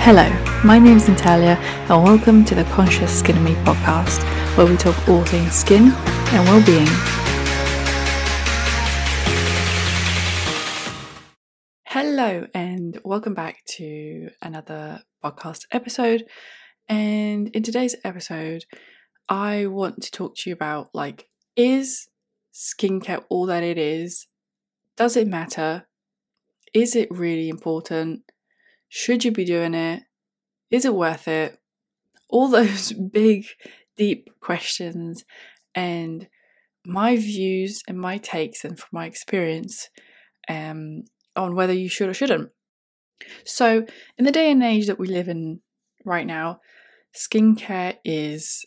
Hello, my name is Natalia, and welcome to the Conscious Skin and Me podcast, where we talk all things skin and well being. Hello, and welcome back to another podcast episode. And in today's episode, I want to talk to you about like, is skincare all that it is? Does it matter? Is it really important? Should you be doing it? Is it worth it? All those big, deep questions, and my views and my takes, and from my experience, um, on whether you should or shouldn't. So, in the day and age that we live in right now, skincare is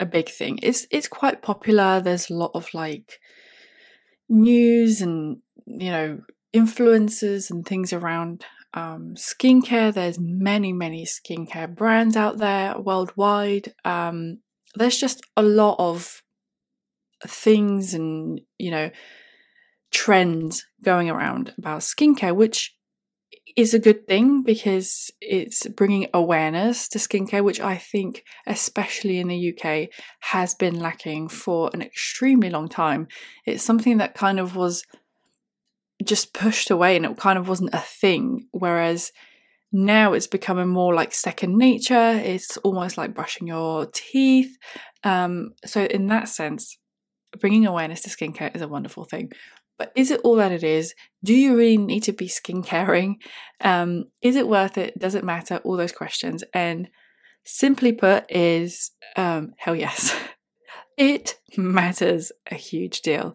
a big thing. It's it's quite popular. There's a lot of like news and you know influences and things around um, skincare. There's many many skincare brands out there worldwide. Um, there's just a lot of things and you know trends going around about skincare, which is a good thing because it's bringing awareness to skincare, which I think, especially in the UK, has been lacking for an extremely long time. It's something that kind of was just pushed away and it kind of wasn't a thing. Whereas now it's becoming more like second nature, it's almost like brushing your teeth. Um, so, in that sense, bringing awareness to skincare is a wonderful thing. But is it all that it is? Do you really need to be skincaring? Um, is it worth it? Does it matter? All those questions. And simply put, is um, hell yes. it matters a huge deal.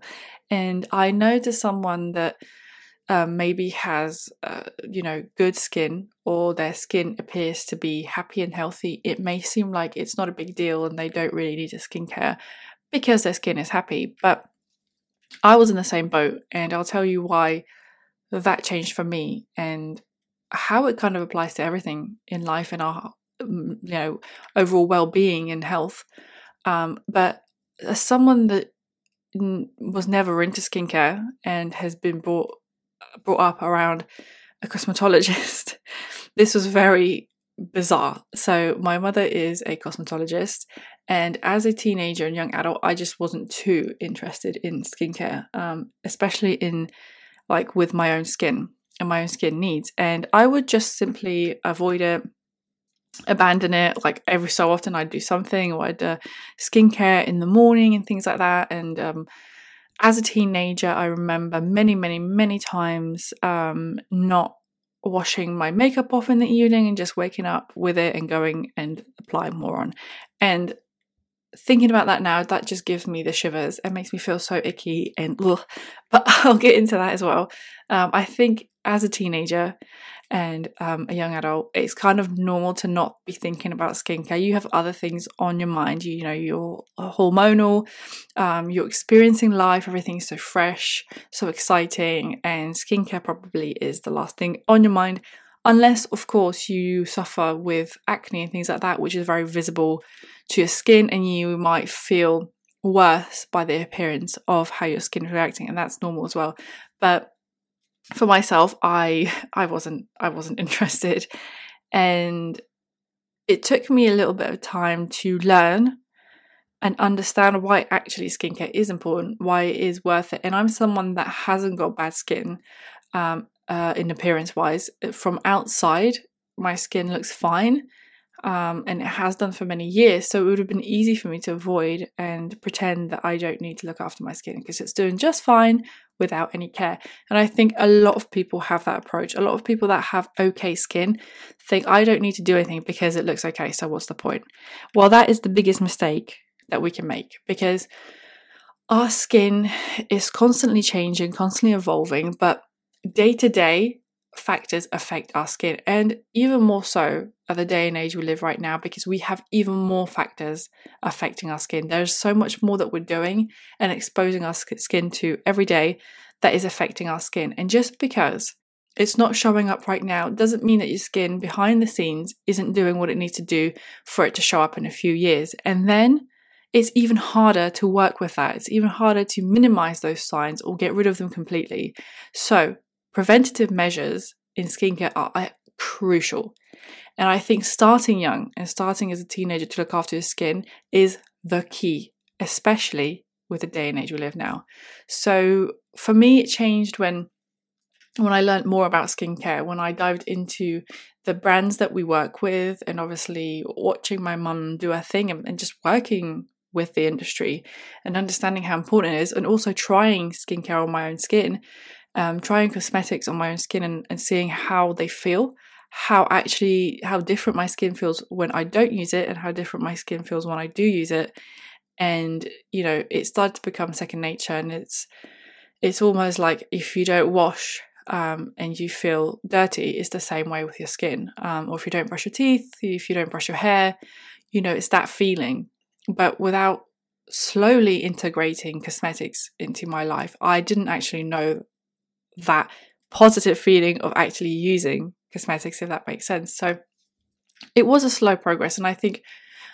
And I know to someone that um, maybe has, uh, you know, good skin or their skin appears to be happy and healthy, it may seem like it's not a big deal and they don't really need a skincare because their skin is happy. But I was in the same boat, and I'll tell you why that changed for me and how it kind of applies to everything in life and our mm, you know overall well-being and health um, but as someone that was never into skincare and has been brought brought up around a cosmetologist. This was very bizarre. So my mother is a cosmetologist and as a teenager and young adult, I just wasn't too interested in skincare, um, especially in like with my own skin and my own skin needs. And I would just simply avoid it, abandon it. Like every so often, I'd do something or I'd uh, skincare in the morning and things like that. And um, as a teenager, I remember many, many, many times um, not washing my makeup off in the evening and just waking up with it and going and applying more on. And thinking about that now, that just gives me the shivers. It makes me feel so icky and ugh. But I'll get into that as well. Um, I think as a teenager and um, a young adult, it's kind of normal to not be thinking about skincare. You have other things on your mind. You, you know, you're hormonal, um, you're experiencing life, everything's so fresh, so exciting, and skincare probably is the last thing on your mind. Unless, of course, you suffer with acne and things like that, which is very visible to your skin and you might feel worse by the appearance of how your skin is reacting and that's normal as well but for myself i i wasn't i wasn't interested. And it took me a little bit of time to learn and understand why actually skincare is important why it is worth it. And i'm someone that hasn't got bad skin um, uh, in appearance wise from outside my skin looks fine um, and it has done for many years. So it would have been easy for me to avoid and pretend that I don't need to look after my skin because it's doing just fine without any care. And I think a lot of people have that approach. A lot of people that have okay skin think I don't need to do anything because it looks okay. So what's the point? Well, that is the biggest mistake that we can make because our skin is constantly changing, constantly evolving, but day to day, factors affect our skin, and even more so at the day and age we live right now because we have even more factors affecting our skin. There's so much more that we're doing and exposing our skin to every day that is affecting our skin. And just because it's not showing up right now doesn't mean that your skin behind the scenes isn't doing what it needs to do for it to show up in a few years. And then it's even harder to work with that. It's even harder to minimize those signs or get rid of them completely. So, preventative measures in skincare are crucial. And I think starting young and starting as a teenager to look after your skin is the key, especially with the day and age we live now. So for me, it changed when when I learned more about skincare, when I dived into the brands that we work with, and obviously watching my mum do her thing and, and just working with the industry and understanding how important it is, and also trying skincare on my own skin, um, trying cosmetics on my own skin and, and seeing how they feel, how actually how different my skin feels when I don't use it, and how different my skin feels when I do use it. And you know, it started to become second nature, and it's it's almost like if you don't wash um, and you feel dirty, it's the same way with your skin. Um, or if you don't brush your teeth, if you don't brush your hair, you know, it's that feeling. But without slowly integrating cosmetics into my life, I didn't actually know that positive feeling of actually using cosmetics, if that makes sense. So it was a slow progress, and I think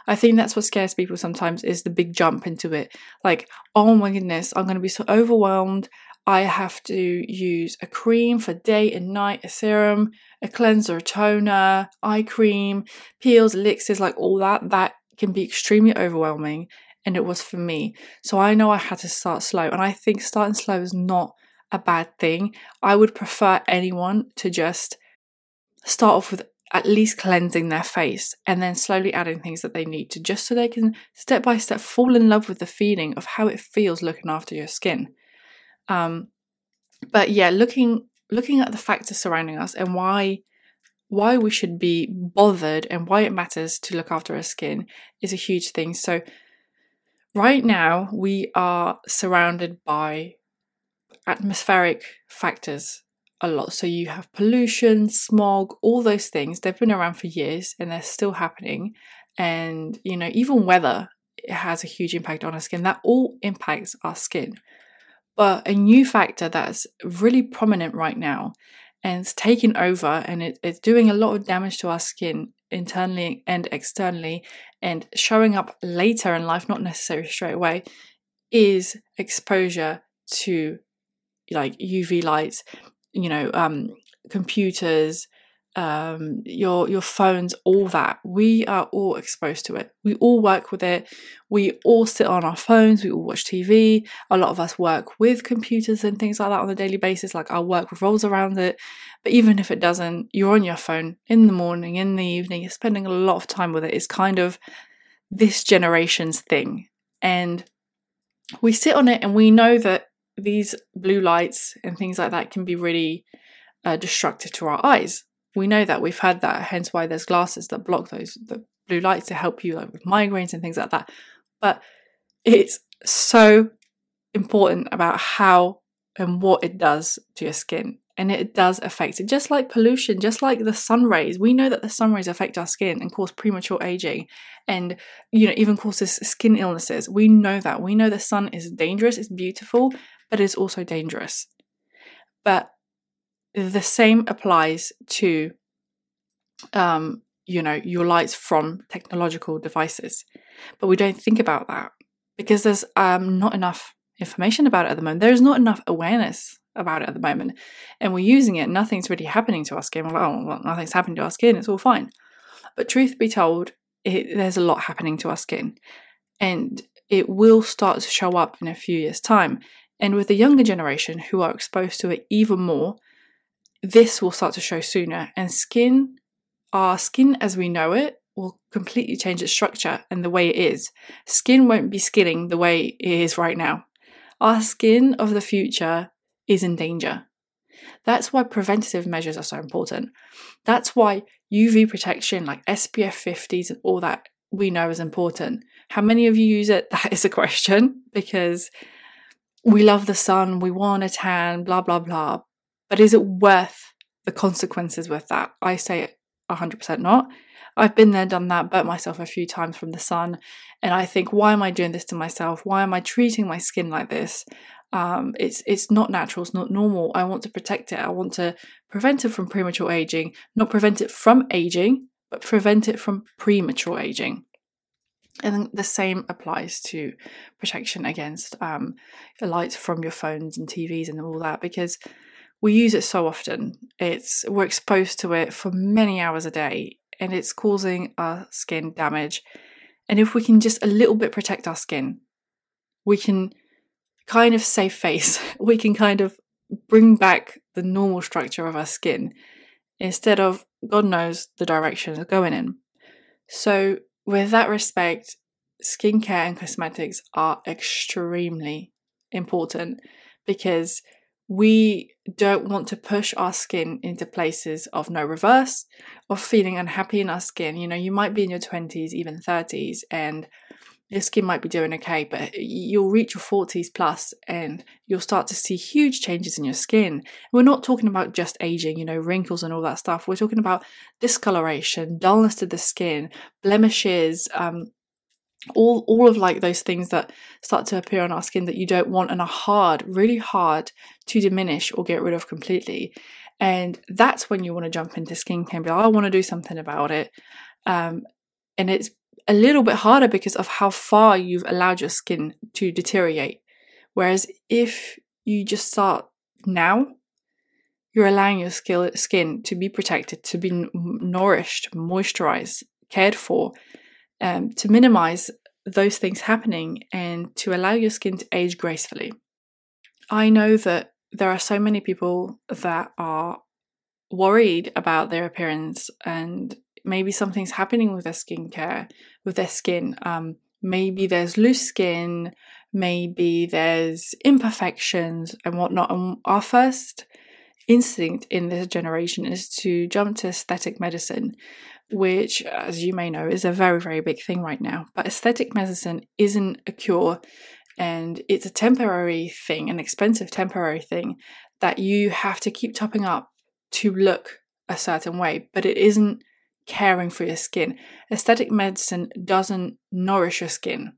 I think that's what scares people sometimes is the big jump into it. Like, oh my goodness, I'm going to be so overwhelmed. I have to use a cream for day and night, a serum, a cleanser, a toner, eye cream, peels, elixirs, like all that. That can be extremely overwhelming. And it was for me. So I know I had to start slow. And I think starting slow is not a bad thing. I would prefer anyone to just start off with at least cleansing their face and then slowly adding things that they need to just so they can step by step fall in love with the feeling of how it feels looking after your skin. Um, but yeah, looking looking at the factors surrounding us and why why we should be bothered and why it matters to look after our skin is a huge thing. So right now we are surrounded by atmospheric factors a lot. So you have pollution, smog, all those things. They've been around for years and they're still happening. And, you know, even weather has a huge impact on our skin. That all impacts our skin. But a new factor that's really prominent right now and it's taking over and it, it's doing a lot of damage to our skin internally and externally and showing up later in life, not necessarily straight away, is exposure to like UV lights you know, um, computers, um, your your phones, all that. We are all exposed to it. We all work with it. We all sit on our phones. We all watch TV. A lot of us work with computers and things like that on a daily basis. Like our work revolves around it. But even if it doesn't, you're on your phone in the morning, in the evening. You're spending a lot of time with it. It's kind of this generation's thing, and we sit on it, and we know that these blue lights and things like that can be really uh, destructive to our eyes. We know that we've had that, hence why there's glasses that block those the blue lights to help you like with migraines and things like that. But it's so important about how and what it does to your skin. And it does affect it, just like pollution, just like the sun rays. We know that the sun rays affect our skin and cause premature aging and, you know, even causes skin illnesses. We know that. We know the sun is dangerous, it's beautiful, but is also dangerous. But the same applies to, um, you know, your lights from technological devices. But we don't think about that because there's um, not enough information about it at the moment. There's not enough awareness about it at the moment. And we're using it, nothing's really happening to our skin. We're like, oh, well, nothing's happening to our skin, it's all fine. But truth be told, it, there's a lot happening to our skin. And it will start to show up in a few years' time. And with the younger generation who are exposed to it even more, this will start to show sooner. And skin, our skin as we know it, will completely change its structure and the way it is. Skin won't be skinning the way it is right now. Our skin of the future is in danger. That's why preventative measures are so important. That's why UV protection like SPF 50s and all that we know is important. How many of you use it? That is a question because we love the sun, we want a tan, blah, blah, blah. But is it worth the consequences with that? I say 100% not. I've been there, done that, burnt myself a few times from the sun. And I think, why am I doing this to myself? Why am I treating my skin like this? Um, it's it's not natural. It's not normal. I want to protect it. I want to prevent it from premature aging. Not prevent it from aging, but prevent it from premature aging. And the same applies to protection against um, lights from your phones and TVs and all that, because we use it so often. It's we're exposed to it for many hours a day and it's causing our skin damage. And if we can just a little bit protect our skin, we can kind of save face. We can kind of bring back the normal structure of our skin instead of God knows the direction it's going in. So, with that respect, skincare and cosmetics are extremely important because we don't want to push our skin into places of no reverse or feeling unhappy in our skin. You know, you might be in your 20s, even 30s, and your skin might be doing okay, but you'll reach your 40s plus and you'll start to see huge changes in your skin. We're not talking about just aging, you know, wrinkles and all that stuff. We're talking about discoloration, dullness to the skin, blemishes, um, all all of like those things that start to appear on our skin that you don't want and are hard, really hard to diminish or get rid of completely. And that's when you want to jump into skincare and be like, I want to do something about it. Um, and it's a little bit harder because of how far you've allowed your skin to deteriorate. Whereas if you just start now, you're allowing your skin to be protected, to be nourished, moisturized, cared for, um, to minimize those things happening and to allow your skin to age gracefully. I know that there are so many people that are worried about their appearance and maybe something's happening with their skincare, with their skin. Um, maybe there's loose skin, maybe there's imperfections and whatnot. And our first instinct in this generation is to jump to aesthetic medicine, which, as you may know, is a very, very big thing right now. But aesthetic medicine isn't a cure and it's a temporary thing, an expensive temporary thing that you have to keep topping up to look a certain way, but it isn't caring for your skin. Aesthetic medicine doesn't nourish your skin.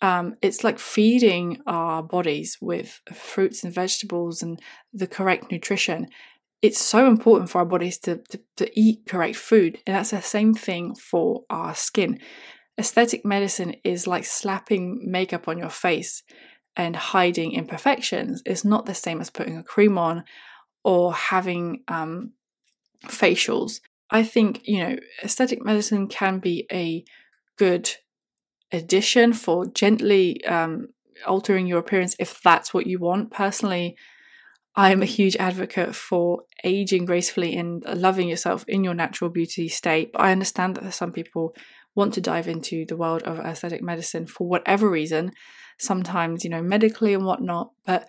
Um, it's like feeding our bodies with fruits and vegetables and the correct nutrition. It's so important for our bodies to, to, to eat correct food, and that's the same thing for our skin. Aesthetic medicine is like slapping makeup on your face and hiding imperfections. It's not the same as putting a cream on or having um, facials. I think, you know, aesthetic medicine can be a good addition for gently um, altering your appearance if that's what you want. Personally, I'm a huge advocate for aging gracefully and loving yourself in your natural beauty state. But I understand that some people want to dive into the world of aesthetic medicine for whatever reason, sometimes, you know, medically and whatnot. But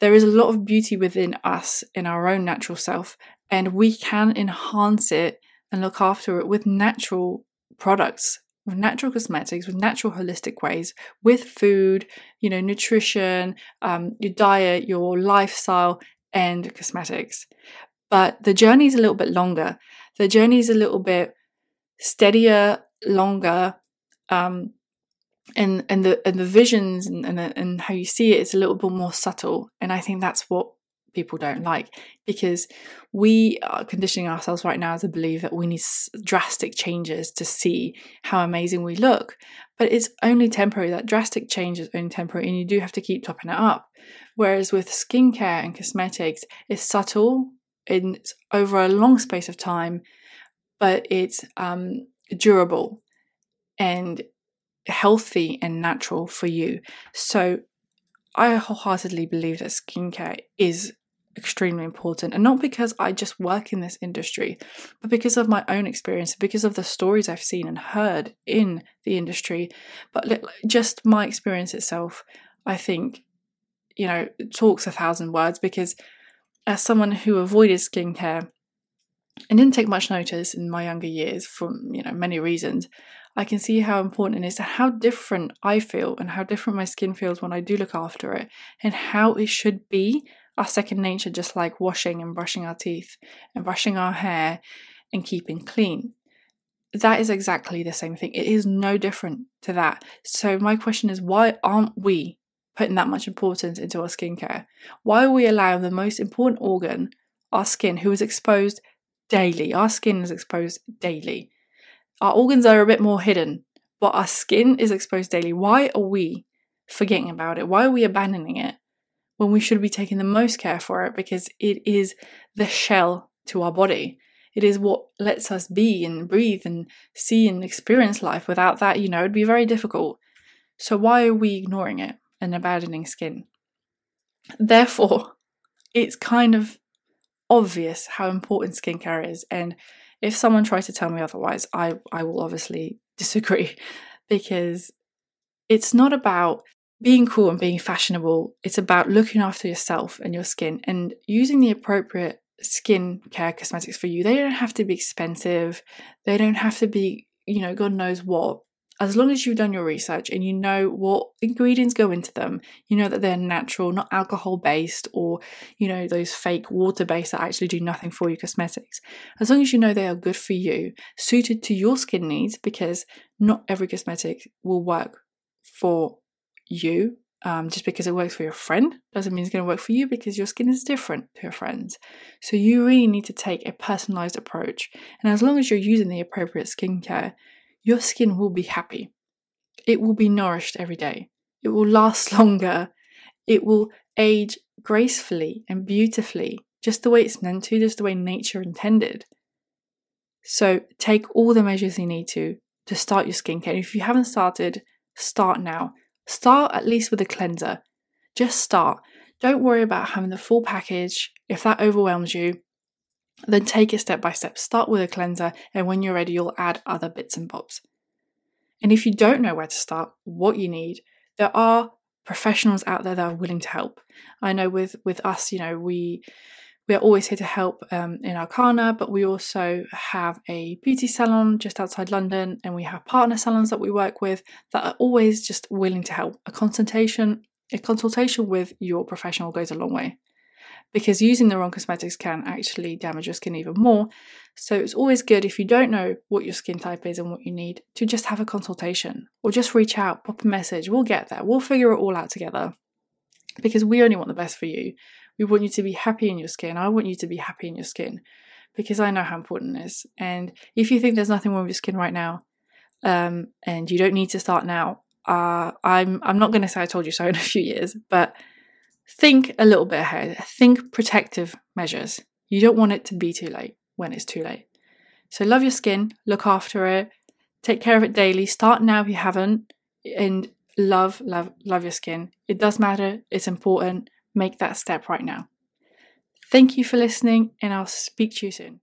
there is a lot of beauty within us in our own natural self, and we can enhance it and look after it with natural products with natural cosmetics with natural holistic ways with food you know nutrition um, your diet your lifestyle and cosmetics. But the journey is a little bit longer. The journey is a little bit steadier longer um, and and the and the visions and and, and how you see it is a little bit more subtle and i think that's what people don't like because we are conditioning ourselves right now to believe that we need drastic changes to see how amazing we look. But it's only temporary, that drastic change is only temporary, and you do have to keep topping it up. Whereas with skincare and cosmetics, it's subtle, it's over a long space of time, but it's um, durable and healthy and natural for you. So I wholeheartedly believe that skincare is extremely important. And not because I just work in this industry, but because of my own experience, because of the stories I've seen and heard in the industry. But just my experience itself, I think, you know, talks a thousand words because as someone who avoided skincare and didn't take much notice in my younger years for, you know, many reasons, I can see how important it is and how different I feel and how different my skin feels when I do look after it and how it should be our second nature, just like washing and brushing our teeth and brushing our hair and keeping clean. That is exactly the same thing. It is no different to that. So, my question is why aren't we putting that much importance into our skincare? Why are we allowing the most important organ, our skin, who is exposed daily? Our skin is exposed daily. Our organs are a bit more hidden, but our skin is exposed daily. Why are we forgetting about it? Why are we abandoning it? when we should be taking the most care for it because it is the shell to our body. It is what lets us be and breathe and see and experience life. Without that, you know, it'd be very difficult. So, why are we ignoring it and abandoning skin? Therefore, it's kind of obvious how important skincare is. And if someone tries to tell me otherwise, I, I will obviously disagree because it's not about being cool and being fashionable. It's about looking after yourself and your skin and using the appropriate skin care cosmetics for you. They don't have to be expensive. They don't have to be, you know, God knows what. As long as you've done your research and you know what ingredients go into them, you know that they're natural, not alcohol based or, you know, those fake water based that actually do nothing for your cosmetics. As long as you know they are good for you, suited to your skin needs, because not every cosmetic will work for you um, just because it works for your friend doesn't mean it's going to work for you because your skin is different to your friends. So you really need to take a personalized approach. And as long as you're using the appropriate skincare, your skin will be happy. It will be nourished every day. It will last longer. It will age gracefully and beautifully, just the way it's meant to, just the way nature intended. So take all the measures you need to to start your skincare. If you haven't started, start now. Start at least with a cleanser. Just start. Don't worry about having the full package. If that overwhelms you, then take it step by step. Start with a cleanser, and when you're ready, you'll add other bits and bobs. And if you don't know where to start, what you need, there are professionals out there that are willing to help. I know with with us, you know, we we are always here to help um, in Arkana, but we also have a beauty salon just outside London, and we have partner salons that we work with that are always just willing to help. A consultation, a consultation with your professional goes a long way because using the wrong cosmetics can actually damage your skin even more. So it's always good if you don't know what your skin type is and what you need to just have a consultation or just reach out, pop a message. We'll get there. We'll figure it all out together because we only want the best for you. We want you to be happy in your skin. I want you to be happy in your skin because I know how important it is. And if you think there's nothing wrong with your skin right now, um, and you don't need to start now, uh, I'm I'm not going to say I told you so in a few years, but think a little bit ahead. Think protective measures. You don't want it to be too late when it's too late. So love your skin, look after it, take care of it daily. Start now if you haven't, and love, love, love your skin. It does matter. It's important make that step right now. Thank you for listening, and I'll speak to you soon.